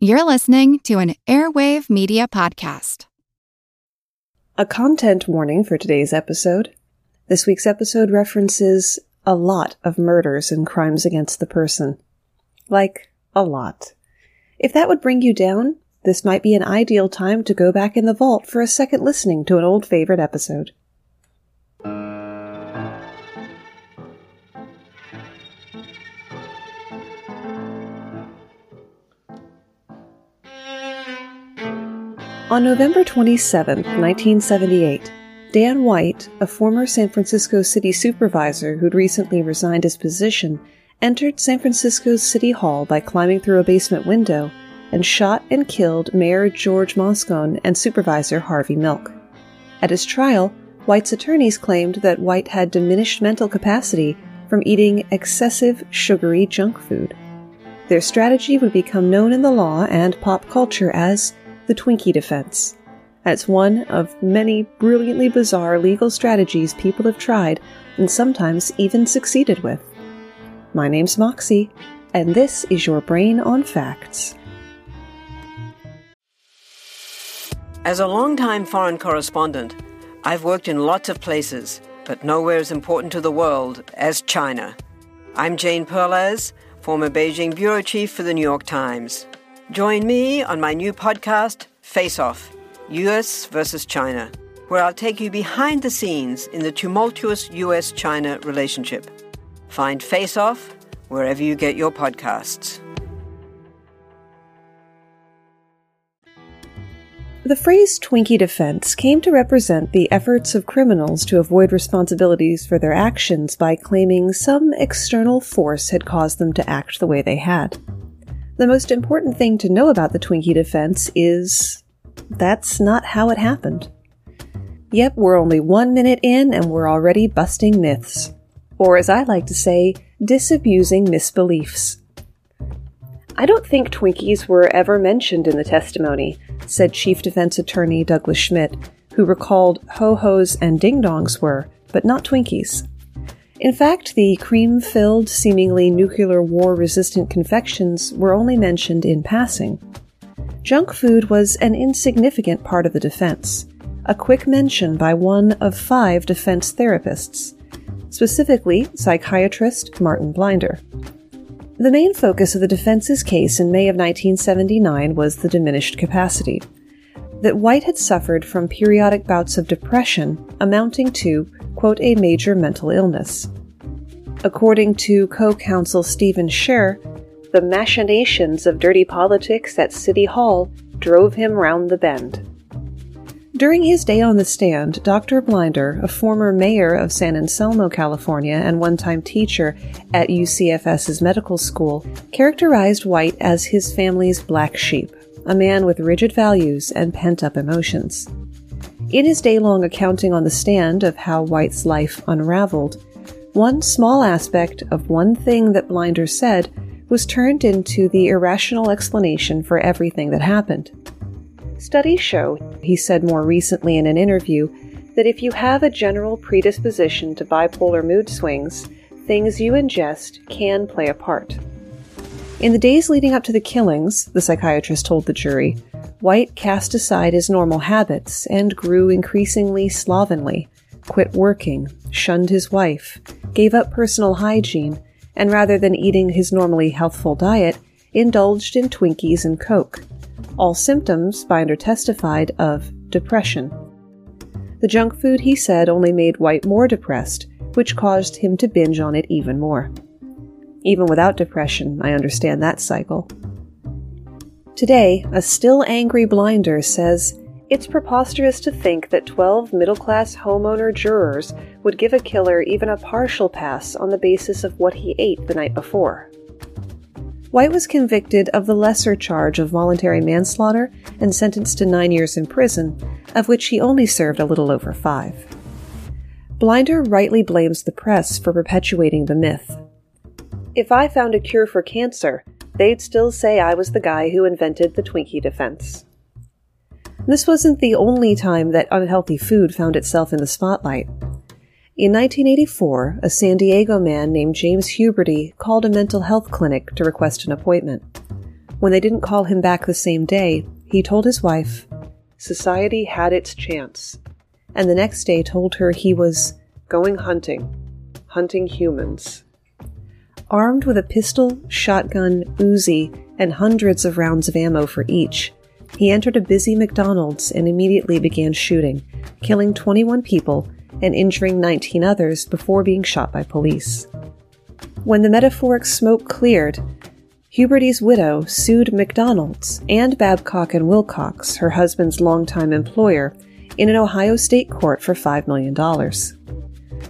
You're listening to an Airwave Media Podcast. A content warning for today's episode. This week's episode references a lot of murders and crimes against the person. Like, a lot. If that would bring you down, this might be an ideal time to go back in the vault for a second listening to an old favorite episode. On November 27, 1978, Dan White, a former San Francisco city supervisor who'd recently resigned his position, entered San Francisco's City Hall by climbing through a basement window and shot and killed Mayor George Moscone and Supervisor Harvey Milk. At his trial, White's attorneys claimed that White had diminished mental capacity from eating excessive sugary junk food. Their strategy would become known in the law and pop culture as the Twinkie defense. It's one of many brilliantly bizarre legal strategies people have tried and sometimes even succeeded with. My name's Moxie, and this is your Brain on Facts. As a longtime foreign correspondent, I've worked in lots of places, but nowhere as important to the world as China. I'm Jane Perlez, former Beijing bureau chief for the New York Times. Join me on my new podcast, Face Off US versus China, where I'll take you behind the scenes in the tumultuous US China relationship. Find Face Off wherever you get your podcasts. The phrase Twinkie defense came to represent the efforts of criminals to avoid responsibilities for their actions by claiming some external force had caused them to act the way they had. The most important thing to know about the Twinkie defense is that's not how it happened. Yep, we're only one minute in and we're already busting myths. Or as I like to say, disabusing misbeliefs. I don't think Twinkies were ever mentioned in the testimony, said Chief Defense Attorney Douglas Schmidt, who recalled ho hos and ding dongs were, but not Twinkies. In fact, the cream filled, seemingly nuclear war resistant confections were only mentioned in passing. Junk food was an insignificant part of the defense, a quick mention by one of five defense therapists, specifically psychiatrist Martin Blinder. The main focus of the defense's case in May of 1979 was the diminished capacity. That White had suffered from periodic bouts of depression amounting to quote, a major mental illness. According to co counsel Stephen Scher, the machinations of dirty politics at City Hall drove him round the bend. During his day on the stand, Dr. Blinder, a former mayor of San Anselmo, California, and one time teacher at UCFS's medical school, characterized White as his family's black sheep, a man with rigid values and pent up emotions. In his day long accounting on the stand of how White's life unraveled, one small aspect of one thing that Blinder said was turned into the irrational explanation for everything that happened. Studies show, he said more recently in an interview, that if you have a general predisposition to bipolar mood swings, things you ingest can play a part. In the days leading up to the killings, the psychiatrist told the jury, White cast aside his normal habits and grew increasingly slovenly, quit working, shunned his wife, gave up personal hygiene, and rather than eating his normally healthful diet, indulged in Twinkies and Coke. All symptoms, Blinder testified, of depression. The junk food, he said, only made White more depressed, which caused him to binge on it even more. Even without depression, I understand that cycle. Today, a still angry Blinder says, It's preposterous to think that 12 middle class homeowner jurors would give a killer even a partial pass on the basis of what he ate the night before. White was convicted of the lesser charge of voluntary manslaughter and sentenced to nine years in prison, of which he only served a little over five. Blinder rightly blames the press for perpetuating the myth. If I found a cure for cancer, they'd still say I was the guy who invented the Twinkie defense. This wasn't the only time that unhealthy food found itself in the spotlight. In 1984, a San Diego man named James Huberty called a mental health clinic to request an appointment. When they didn't call him back the same day, he told his wife, Society had its chance, and the next day told her he was going hunting, hunting humans. Armed with a pistol, shotgun, Uzi, and hundreds of rounds of ammo for each, he entered a busy McDonald's and immediately began shooting, killing 21 people and injuring 19 others before being shot by police. When the metaphoric smoke cleared, Huberty's widow sued McDonald's and Babcock and Wilcox, her husband's longtime employer, in an Ohio state court for $5 million.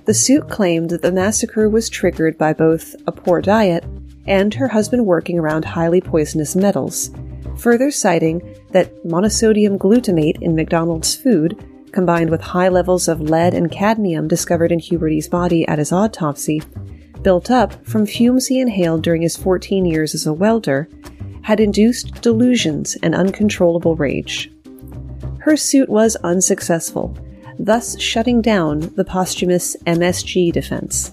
The suit claimed that the massacre was triggered by both a poor diet and her husband working around highly poisonous metals, further citing that monosodium glutamate in McDonald's food, combined with high levels of lead and cadmium discovered in Huberty's body at his autopsy, built up from fumes he inhaled during his 14 years as a welder, had induced delusions and uncontrollable rage. Her suit was unsuccessful, thus shutting down the posthumous MSG defense.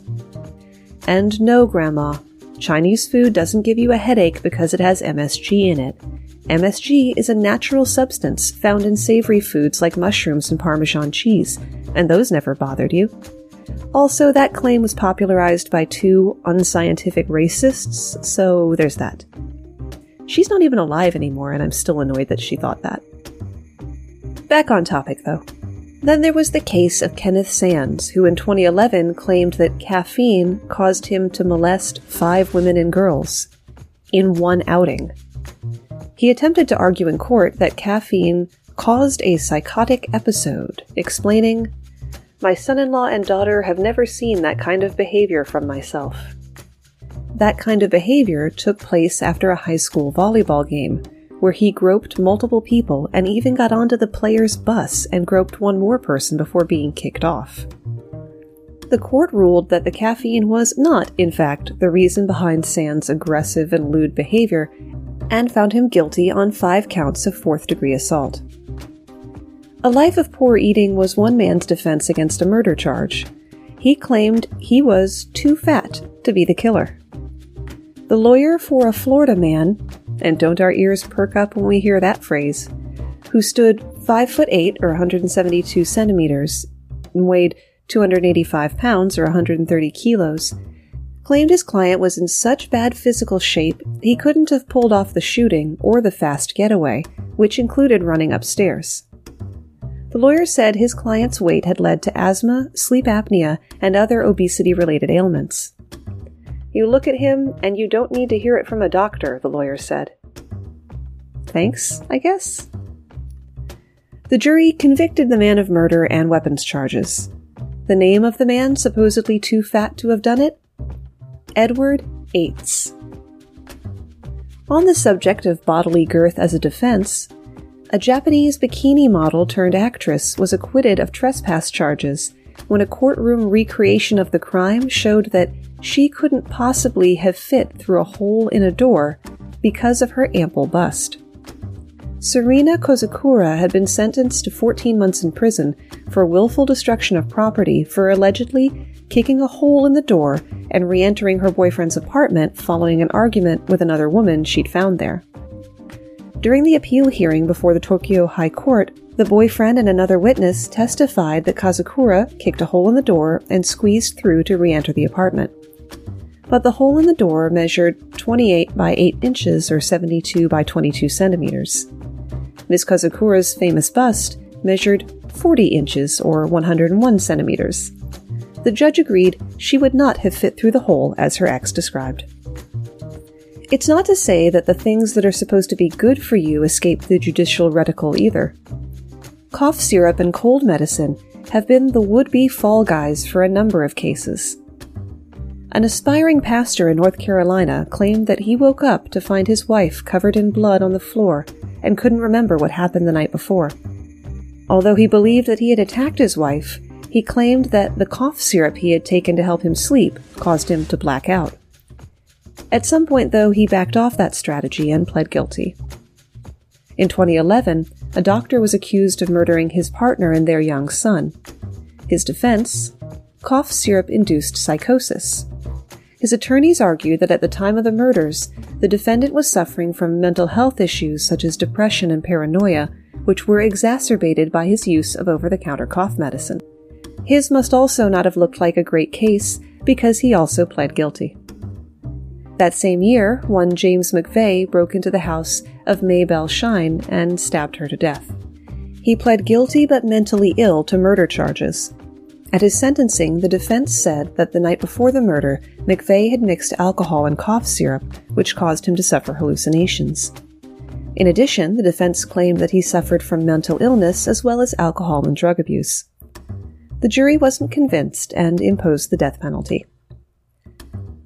And no, Grandma, Chinese food doesn't give you a headache because it has MSG in it. MSG is a natural substance found in savory foods like mushrooms and Parmesan cheese, and those never bothered you. Also, that claim was popularized by two unscientific racists, so there's that. She's not even alive anymore, and I'm still annoyed that she thought that. Back on topic, though. Then there was the case of Kenneth Sands, who in 2011 claimed that caffeine caused him to molest five women and girls in one outing. He attempted to argue in court that caffeine caused a psychotic episode, explaining, My son in law and daughter have never seen that kind of behavior from myself. That kind of behavior took place after a high school volleyball game, where he groped multiple people and even got onto the player's bus and groped one more person before being kicked off. The court ruled that the caffeine was not, in fact, the reason behind Sand's aggressive and lewd behavior and found him guilty on five counts of fourth degree assault. A life of poor eating was one man's defense against a murder charge. He claimed he was too fat to be the killer. The lawyer for a Florida man, and don't our ears perk up when we hear that phrase, who stood 5 foot 8 or 172 centimeters and weighed 285 pounds or 130 kilos, claimed his client was in such bad physical shape he couldn't have pulled off the shooting or the fast getaway, which included running upstairs. The lawyer said his client's weight had led to asthma, sleep apnea, and other obesity related ailments. You look at him and you don't need to hear it from a doctor, the lawyer said. Thanks, I guess. The jury convicted the man of murder and weapons charges. The name of the man supposedly too fat to have done it? Edward Ates. On the subject of bodily girth as a defense, a Japanese bikini model turned actress was acquitted of trespass charges when a courtroom recreation of the crime showed that she couldn't possibly have fit through a hole in a door because of her ample bust. Serena Kozakura had been sentenced to 14 months in prison for willful destruction of property for allegedly kicking a hole in the door and re entering her boyfriend's apartment following an argument with another woman she'd found there. During the appeal hearing before the Tokyo High Court, the boyfriend and another witness testified that Kazakura kicked a hole in the door and squeezed through to re enter the apartment. But the hole in the door measured 28 by 8 inches or 72 by 22 centimeters. Ms. Kazakura's famous bust measured 40 inches or 101 centimeters the judge agreed she would not have fit through the hole as her ex described. It's not to say that the things that are supposed to be good for you escape the judicial reticle either. Cough syrup and cold medicine have been the would be fall guys for a number of cases. An aspiring pastor in North Carolina claimed that he woke up to find his wife covered in blood on the floor and couldn't remember what happened the night before. Although he believed that he had attacked his wife, he claimed that the cough syrup he had taken to help him sleep caused him to black out. At some point, though, he backed off that strategy and pled guilty. In 2011, a doctor was accused of murdering his partner and their young son. His defense cough syrup induced psychosis. His attorneys argued that at the time of the murders, the defendant was suffering from mental health issues such as depression and paranoia, which were exacerbated by his use of over the counter cough medicine. His must also not have looked like a great case because he also pled guilty. That same year, one James McVeigh broke into the house of Maybelle Shine and stabbed her to death. He pled guilty but mentally ill to murder charges. At his sentencing, the defense said that the night before the murder, McVeigh had mixed alcohol and cough syrup, which caused him to suffer hallucinations. In addition, the defense claimed that he suffered from mental illness as well as alcohol and drug abuse. The jury wasn't convinced and imposed the death penalty.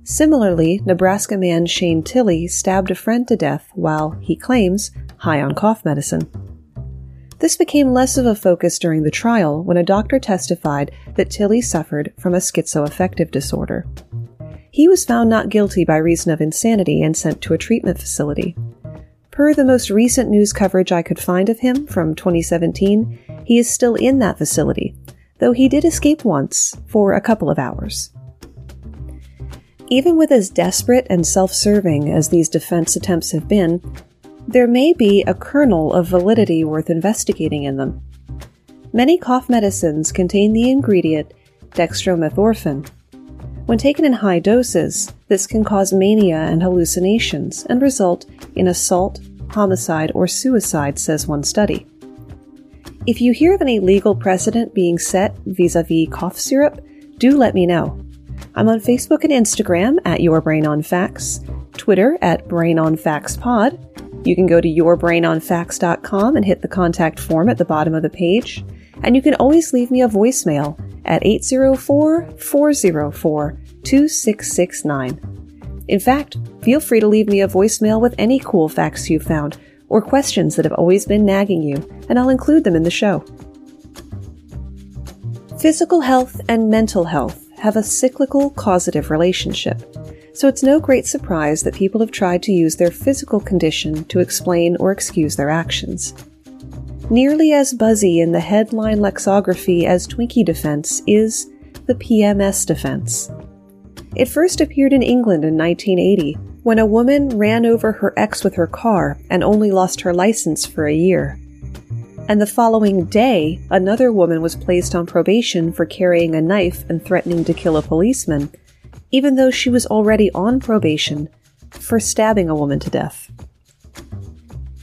Similarly, Nebraska man Shane Tilley stabbed a friend to death while, he claims, high on cough medicine. This became less of a focus during the trial when a doctor testified that Tilley suffered from a schizoaffective disorder. He was found not guilty by reason of insanity and sent to a treatment facility. Per the most recent news coverage I could find of him from 2017, he is still in that facility, though he did escape once for a couple of hours. Even with as desperate and self serving as these defense attempts have been, there may be a kernel of validity worth investigating in them. Many cough medicines contain the ingredient dextromethorphan. When taken in high doses, this can cause mania and hallucinations and result in assault, homicide, or suicide, says one study. If you hear of any legal precedent being set vis a vis cough syrup, do let me know. I'm on Facebook and Instagram at Your Brain on Facts, Twitter at Brain on Facts Pod. You can go to yourbrainonfacts.com and hit the contact form at the bottom of the page. And you can always leave me a voicemail at 804 404 2669. In fact, feel free to leave me a voicemail with any cool facts you've found or questions that have always been nagging you, and I'll include them in the show. Physical health and mental health have a cyclical causative relationship, so it's no great surprise that people have tried to use their physical condition to explain or excuse their actions. Nearly as buzzy in the headline lexicography as Twinkie defense is the PMS defense. It first appeared in England in 1980 when a woman ran over her ex with her car and only lost her license for a year and the following day, another woman was placed on probation for carrying a knife and threatening to kill a policeman, even though she was already on probation for stabbing a woman to death.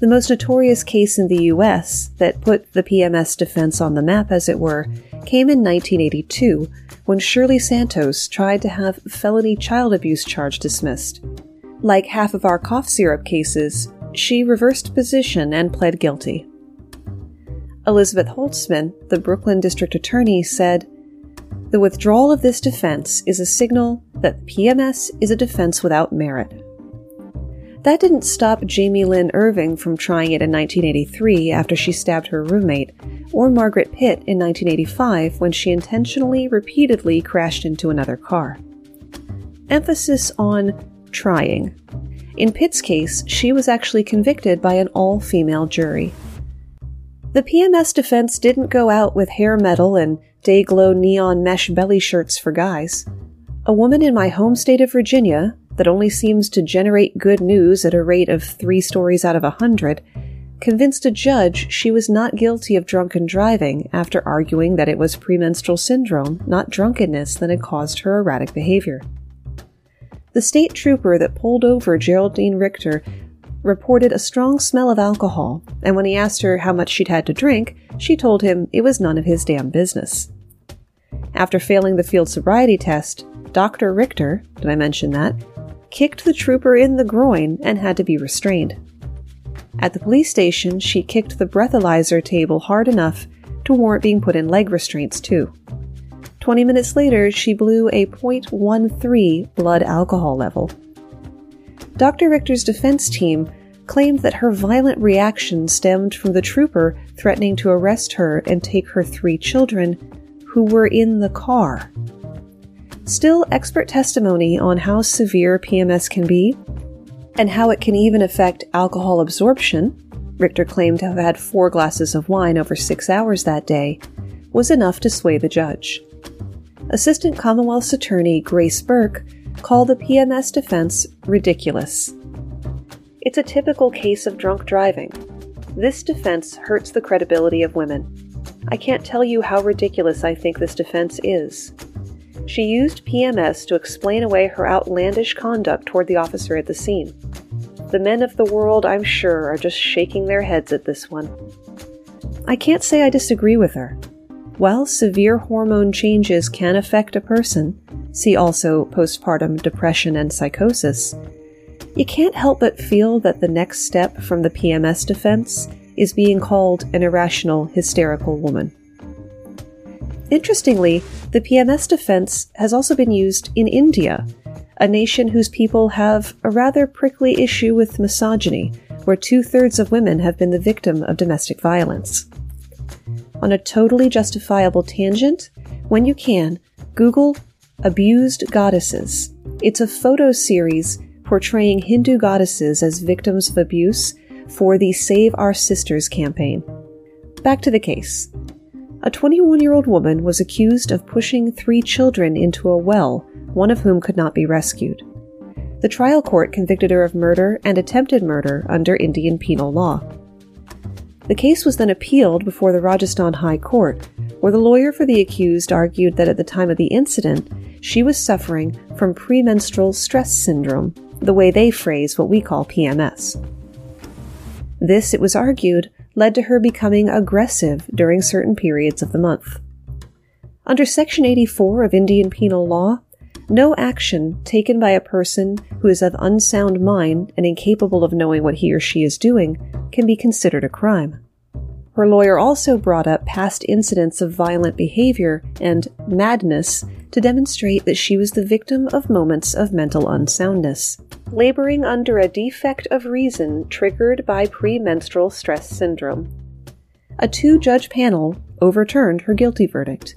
The most notorious case in the US that put the PMS defense on the map, as it were, came in 1982 when Shirley Santos tried to have felony child abuse charge dismissed. Like half of our cough syrup cases, she reversed position and pled guilty. Elizabeth Holtzman, the Brooklyn district attorney, said, The withdrawal of this defense is a signal that PMS is a defense without merit. That didn't stop Jamie Lynn Irving from trying it in 1983 after she stabbed her roommate, or Margaret Pitt in 1985 when she intentionally, repeatedly crashed into another car. Emphasis on trying. In Pitt's case, she was actually convicted by an all female jury. The PMS defense didn't go out with hair metal and day glow neon mesh belly shirts for guys. A woman in my home state of Virginia, that only seems to generate good news at a rate of three stories out of a hundred, convinced a judge she was not guilty of drunken driving after arguing that it was premenstrual syndrome, not drunkenness, that had caused her erratic behavior. The state trooper that pulled over Geraldine Richter reported a strong smell of alcohol, and when he asked her how much she'd had to drink, she told him it was none of his damn business. After failing the field sobriety test, Dr. Richter, did I mention that, kicked the trooper in the groin and had to be restrained. At the police station, she kicked the breathalyzer table hard enough to warrant being put in leg restraints, too. Twenty minutes later, she blew a .13 blood alcohol level. Dr. Richter's defense team claimed that her violent reaction stemmed from the trooper threatening to arrest her and take her three children who were in the car. Still, expert testimony on how severe PMS can be and how it can even affect alcohol absorption, Richter claimed to have had four glasses of wine over six hours that day, was enough to sway the judge. Assistant Commonwealth's attorney Grace Burke call the PMS defense ridiculous. It's a typical case of drunk driving. This defense hurts the credibility of women. I can't tell you how ridiculous I think this defense is. She used PMS to explain away her outlandish conduct toward the officer at the scene. The men of the world, I'm sure, are just shaking their heads at this one. I can't say I disagree with her. While severe hormone changes can affect a person, see also postpartum depression and psychosis, you can't help but feel that the next step from the PMS defense is being called an irrational, hysterical woman. Interestingly, the PMS defense has also been used in India, a nation whose people have a rather prickly issue with misogyny, where two thirds of women have been the victim of domestic violence. On a totally justifiable tangent, when you can, Google Abused Goddesses. It's a photo series portraying Hindu goddesses as victims of abuse for the Save Our Sisters campaign. Back to the case. A 21 year old woman was accused of pushing three children into a well, one of whom could not be rescued. The trial court convicted her of murder and attempted murder under Indian penal law. The case was then appealed before the Rajasthan High Court, where the lawyer for the accused argued that at the time of the incident, she was suffering from premenstrual stress syndrome, the way they phrase what we call PMS. This, it was argued, led to her becoming aggressive during certain periods of the month. Under Section 84 of Indian penal law, no action taken by a person who is of unsound mind and incapable of knowing what he or she is doing can be considered a crime. Her lawyer also brought up past incidents of violent behavior and madness to demonstrate that she was the victim of moments of mental unsoundness, laboring under a defect of reason triggered by premenstrual stress syndrome. A two judge panel overturned her guilty verdict.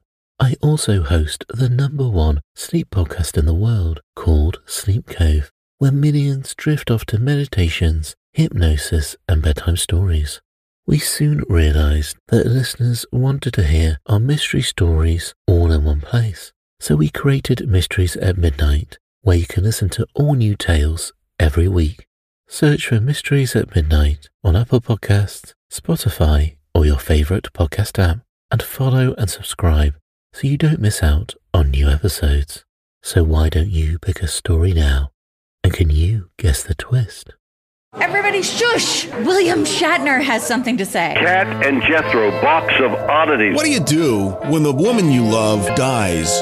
I also host the number one sleep podcast in the world called Sleep Cove, where millions drift off to meditations hypnosis, and bedtime stories. We soon realized that listeners wanted to hear our mystery stories all in one place. So we created Mysteries at Midnight, where you can listen to all new tales every week. Search for Mysteries at Midnight on Apple Podcasts, Spotify, or your favorite podcast app, and follow and subscribe so you don't miss out on new episodes. So why don't you pick a story now? And can you guess the twist? Everybody shush! William Shatner has something to say. Kat and Jethro, box of oddities. What do you do when the woman you love dies?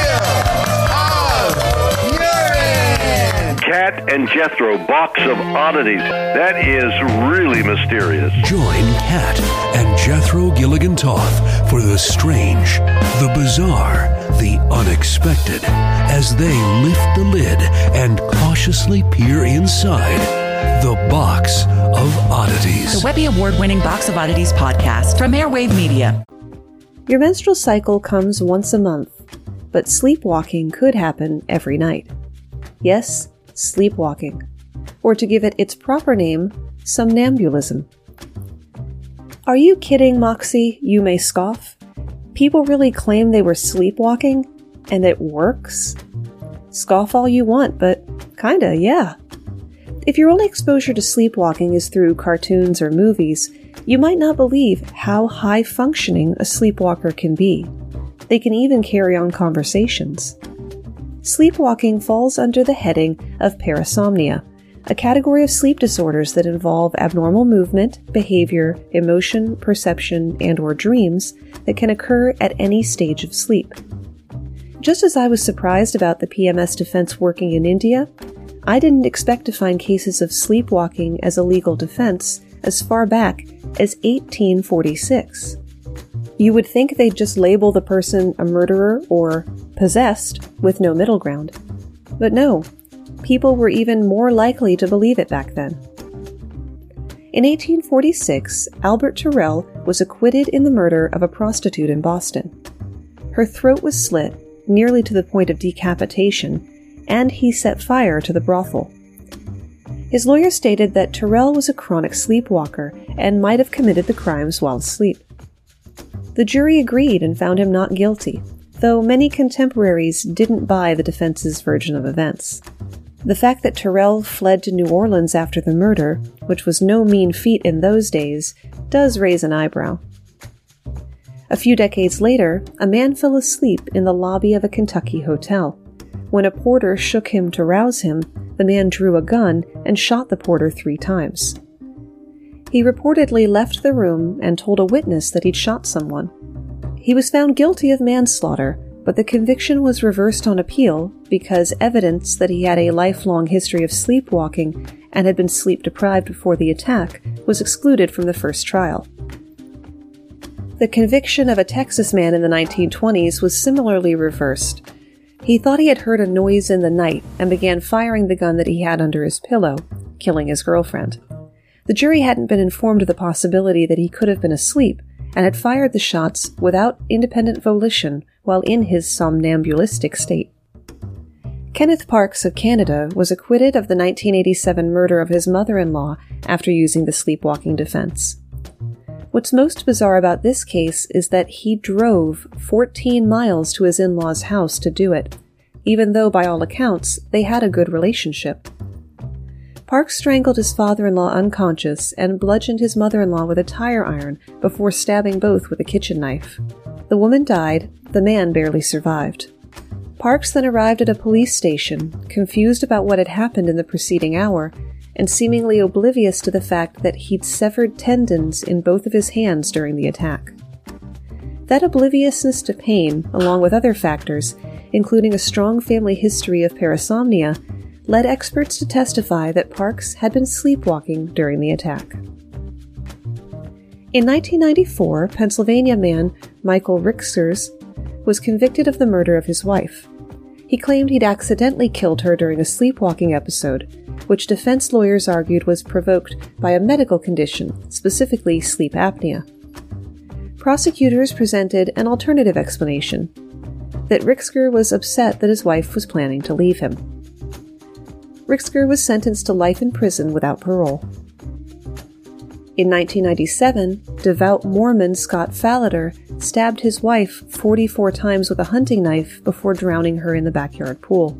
Kat and Jethro, box of oddities. That is really mysterious. Join Kat and Jethro Gilligan Toth for the strange, the bizarre, the unexpected as they lift the lid and cautiously peer inside the box of oddities. The Webby Award winning Box of Oddities podcast from Airwave Media. Your menstrual cycle comes once a month, but sleepwalking could happen every night. Yes, sleepwalking, or to give it its proper name, somnambulism. Are you kidding, Moxie? You may scoff. People really claim they were sleepwalking, and it works? Scoff all you want, but kinda, yeah. If your only exposure to sleepwalking is through cartoons or movies, you might not believe how high functioning a sleepwalker can be. They can even carry on conversations sleepwalking falls under the heading of parasomnia, a category of sleep disorders that involve abnormal movement, behavior, emotion, perception, and or dreams that can occur at any stage of sleep. Just as I was surprised about the PMS defense working in India, I didn't expect to find cases of sleepwalking as a legal defense as far back as 1846. You would think they'd just label the person a murderer or possessed with no middle ground. But no, people were even more likely to believe it back then. In 1846, Albert Terrell was acquitted in the murder of a prostitute in Boston. Her throat was slit, nearly to the point of decapitation, and he set fire to the brothel. His lawyer stated that Terrell was a chronic sleepwalker and might have committed the crimes while asleep. The jury agreed and found him not guilty, though many contemporaries didn't buy the defense's version of events. The fact that Terrell fled to New Orleans after the murder, which was no mean feat in those days, does raise an eyebrow. A few decades later, a man fell asleep in the lobby of a Kentucky hotel. When a porter shook him to rouse him, the man drew a gun and shot the porter three times. He reportedly left the room and told a witness that he'd shot someone. He was found guilty of manslaughter, but the conviction was reversed on appeal because evidence that he had a lifelong history of sleepwalking and had been sleep deprived before the attack was excluded from the first trial. The conviction of a Texas man in the 1920s was similarly reversed. He thought he had heard a noise in the night and began firing the gun that he had under his pillow, killing his girlfriend. The jury hadn't been informed of the possibility that he could have been asleep and had fired the shots without independent volition while in his somnambulistic state. Kenneth Parks of Canada was acquitted of the 1987 murder of his mother in law after using the sleepwalking defense. What's most bizarre about this case is that he drove 14 miles to his in law's house to do it, even though, by all accounts, they had a good relationship. Parks strangled his father in law unconscious and bludgeoned his mother in law with a tire iron before stabbing both with a kitchen knife. The woman died, the man barely survived. Parks then arrived at a police station, confused about what had happened in the preceding hour, and seemingly oblivious to the fact that he'd severed tendons in both of his hands during the attack. That obliviousness to pain, along with other factors, including a strong family history of parasomnia, led experts to testify that Parks had been sleepwalking during the attack. In 1994, Pennsylvania man Michael Ricksgers was convicted of the murder of his wife. He claimed he'd accidentally killed her during a sleepwalking episode, which defense lawyers argued was provoked by a medical condition, specifically sleep apnea. Prosecutors presented an alternative explanation that Ricksgers was upset that his wife was planning to leave him. Ricksgers was sentenced to life in prison without parole. In 1997, devout Mormon Scott Falater stabbed his wife 44 times with a hunting knife before drowning her in the backyard pool.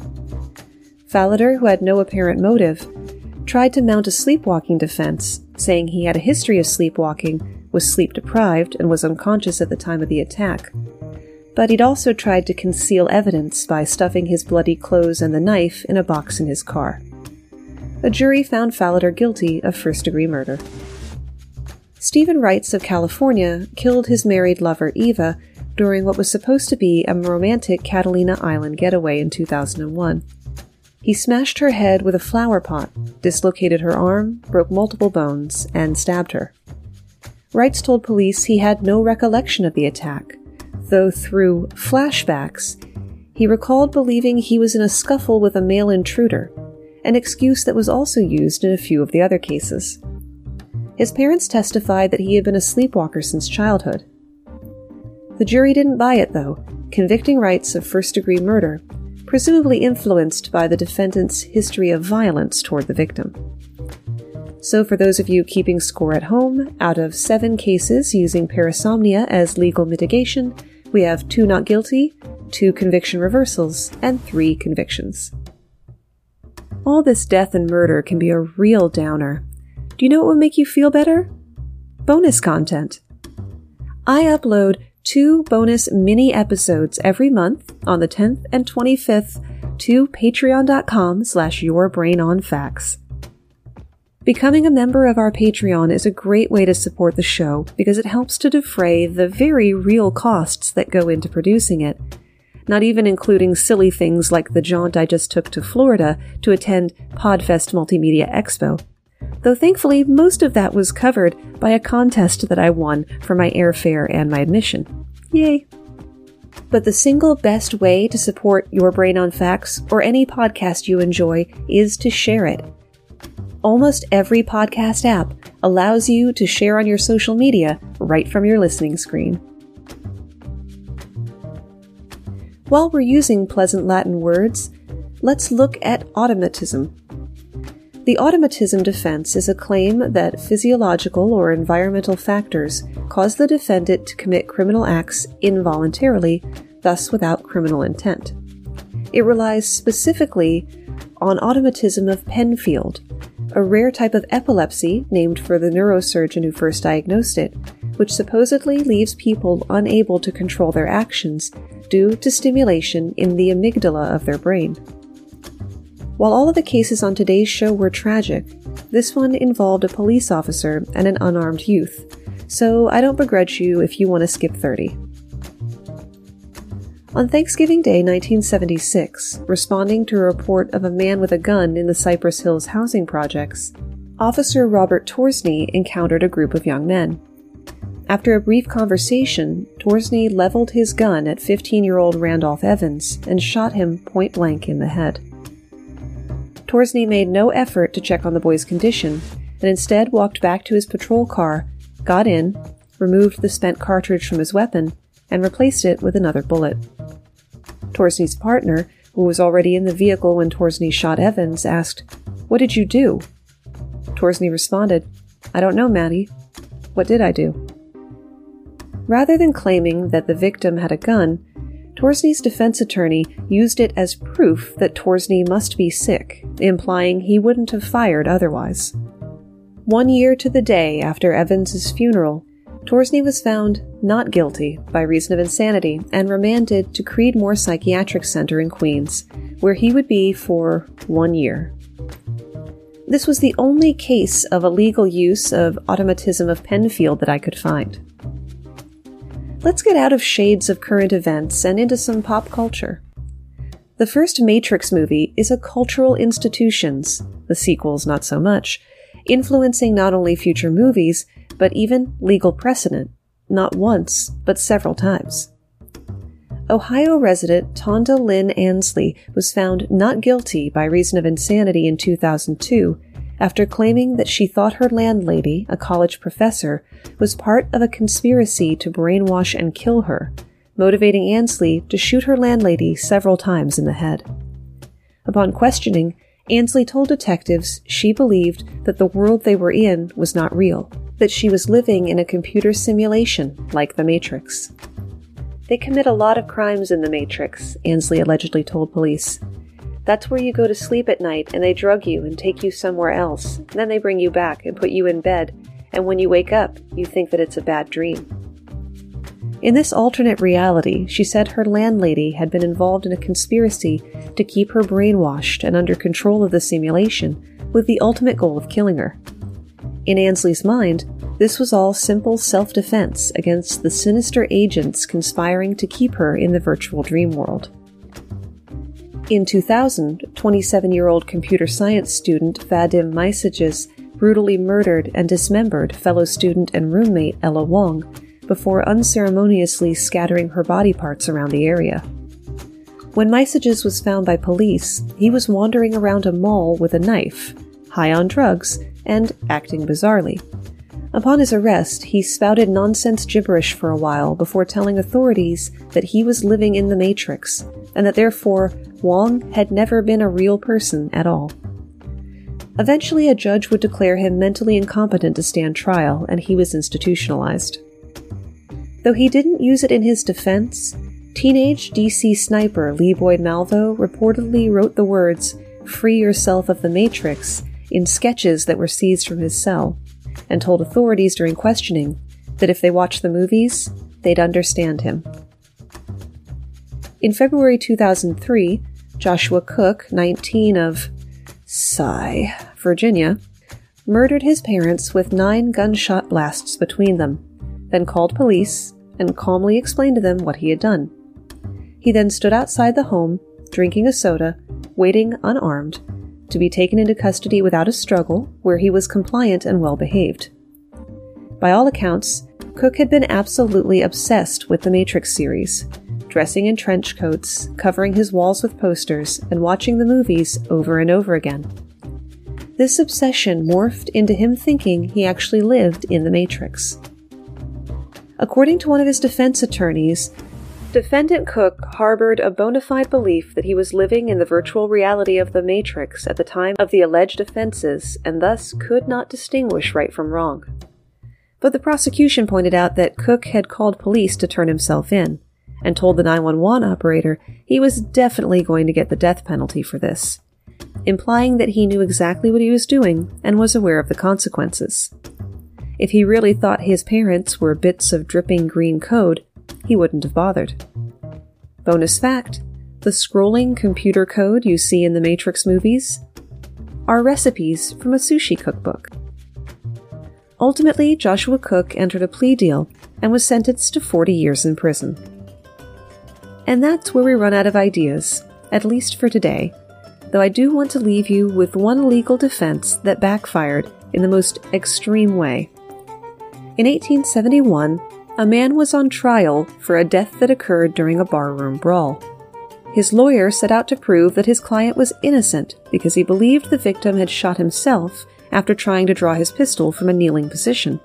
Falater, who had no apparent motive, tried to mount a sleepwalking defense, saying he had a history of sleepwalking, was sleep deprived, and was unconscious at the time of the attack. But he'd also tried to conceal evidence by stuffing his bloody clothes and the knife in a box in his car. A jury found Falater guilty of first degree murder. Stephen Reitz of California killed his married lover Eva during what was supposed to be a romantic Catalina Island getaway in 2001. He smashed her head with a flower pot, dislocated her arm, broke multiple bones, and stabbed her. Reitz told police he had no recollection of the attack, though through flashbacks, he recalled believing he was in a scuffle with a male intruder, an excuse that was also used in a few of the other cases. His parents testified that he had been a sleepwalker since childhood. The jury didn't buy it, though, convicting Reitz of first degree murder, presumably influenced by the defendant's history of violence toward the victim. So, for those of you keeping score at home, out of seven cases using parasomnia as legal mitigation, we have two not guilty, two conviction reversals, and three convictions. All this death and murder can be a real downer. Do you know what would make you feel better? Bonus content. I upload two bonus mini episodes every month on the 10th and 25th to patreon.com slash yourbrainonfacts. Becoming a member of our Patreon is a great way to support the show because it helps to defray the very real costs that go into producing it, not even including silly things like the jaunt I just took to Florida to attend Podfest Multimedia Expo. Though thankfully, most of that was covered by a contest that I won for my airfare and my admission. Yay! But the single best way to support Your Brain on Facts or any podcast you enjoy is to share it almost every podcast app allows you to share on your social media right from your listening screen. While we're using pleasant Latin words, let's look at automatism. The automatism defense is a claim that physiological or environmental factors cause the defendant to commit criminal acts involuntarily, thus without criminal intent. It relies specifically on automatism of Penfield, a rare type of epilepsy named for the neurosurgeon who first diagnosed it, which supposedly leaves people unable to control their actions due to stimulation in the amygdala of their brain. While all of the cases on today's show were tragic, this one involved a police officer and an unarmed youth, so I don't begrudge you if you want to skip 30. On Thanksgiving Day 1976, responding to a report of a man with a gun in the Cypress Hills housing projects, Officer Robert Torsney encountered a group of young men. After a brief conversation, Torsney leveled his gun at 15 year old Randolph Evans and shot him point blank in the head. Torsney made no effort to check on the boy's condition and instead walked back to his patrol car, got in, removed the spent cartridge from his weapon, and replaced it with another bullet. Torsney's partner, who was already in the vehicle when Torsney shot Evans, asked, What did you do? Torsney responded, I don't know, Maddie. What did I do? Rather than claiming that the victim had a gun, Torsney's defense attorney used it as proof that Torsney must be sick, implying he wouldn't have fired otherwise. One year to the day after Evans's funeral, Torsney was found not guilty by reason of insanity and remanded to Creedmoor Psychiatric Center in Queens, where he would be for one year. This was the only case of illegal use of automatism of Penfield that I could find. Let's get out of shades of current events and into some pop culture. The first Matrix movie is a cultural institutions, the sequels not so much, influencing not only future movies, but even legal precedent, not once, but several times. Ohio resident Tonda Lynn Ansley was found not guilty by reason of insanity in 2002 after claiming that she thought her landlady, a college professor, was part of a conspiracy to brainwash and kill her, motivating Ansley to shoot her landlady several times in the head. Upon questioning, Ansley told detectives she believed that the world they were in was not real that she was living in a computer simulation like The Matrix. They commit a lot of crimes in The Matrix, Ansley allegedly told police. That's where you go to sleep at night and they drug you and take you somewhere else. Then they bring you back and put you in bed, and when you wake up, you think that it's a bad dream. In this alternate reality, she said her landlady had been involved in a conspiracy to keep her brainwashed and under control of the simulation, with the ultimate goal of killing her. In Ansley's mind, this was all simple self defense against the sinister agents conspiring to keep her in the virtual dream world. In 2000, 27 year old computer science student Vadim Mieseges brutally murdered and dismembered fellow student and roommate Ella Wong before unceremoniously scattering her body parts around the area. When Mieseges was found by police, he was wandering around a mall with a knife, high on drugs, and acting bizarrely. Upon his arrest, he spouted nonsense gibberish for a while before telling authorities that he was living in the Matrix, and that therefore Wong had never been a real person at all. Eventually, a judge would declare him mentally incompetent to stand trial, and he was institutionalized. Though he didn't use it in his defense, teenage DC sniper Lee Boyd Malvo reportedly wrote the words, Free yourself of the Matrix, in sketches that were seized from his cell, and told authorities during questioning that if they watched the movies, they'd understand him. In February 2003, Joshua Cook, 19 of Cy, Virginia, murdered his parents with nine gunshot blasts between them, then called police and calmly explained to them what he had done. He then stood outside the home, drinking a soda, waiting unarmed, to be taken into custody without a struggle, where he was compliant and well behaved. By all accounts, Cook had been absolutely obsessed with the Matrix series, dressing in trench coats, covering his walls with posters, and watching the movies over and over again. This obsession morphed into him thinking he actually lived in the Matrix. According to one of his defense attorneys, Defendant Cook harbored a bona fide belief that he was living in the virtual reality of the Matrix at the time of the alleged offenses and thus could not distinguish right from wrong. But the prosecution pointed out that Cook had called police to turn himself in and told the 911 operator he was definitely going to get the death penalty for this, implying that he knew exactly what he was doing and was aware of the consequences. If he really thought his parents were bits of dripping green code, he wouldn't have bothered. Bonus fact the scrolling computer code you see in the Matrix movies are recipes from a sushi cookbook. Ultimately, Joshua Cook entered a plea deal and was sentenced to 40 years in prison. And that's where we run out of ideas, at least for today, though I do want to leave you with one legal defense that backfired in the most extreme way. In 1871, a man was on trial for a death that occurred during a barroom brawl. His lawyer set out to prove that his client was innocent because he believed the victim had shot himself after trying to draw his pistol from a kneeling position.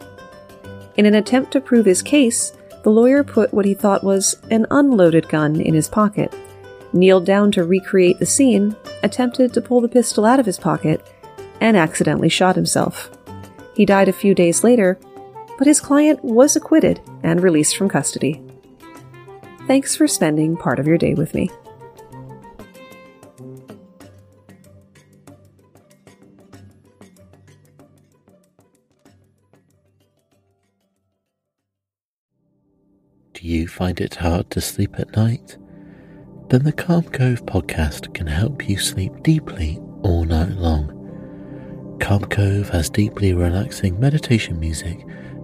In an attempt to prove his case, the lawyer put what he thought was an unloaded gun in his pocket, kneeled down to recreate the scene, attempted to pull the pistol out of his pocket, and accidentally shot himself. He died a few days later, but his client was acquitted and released from custody. Thanks for spending part of your day with me. Do you find it hard to sleep at night? Then the Calm Cove podcast can help you sleep deeply all night long. Calm Cove has deeply relaxing meditation music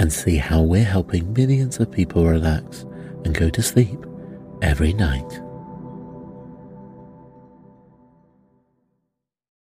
and see how we're helping millions of people relax and go to sleep every night.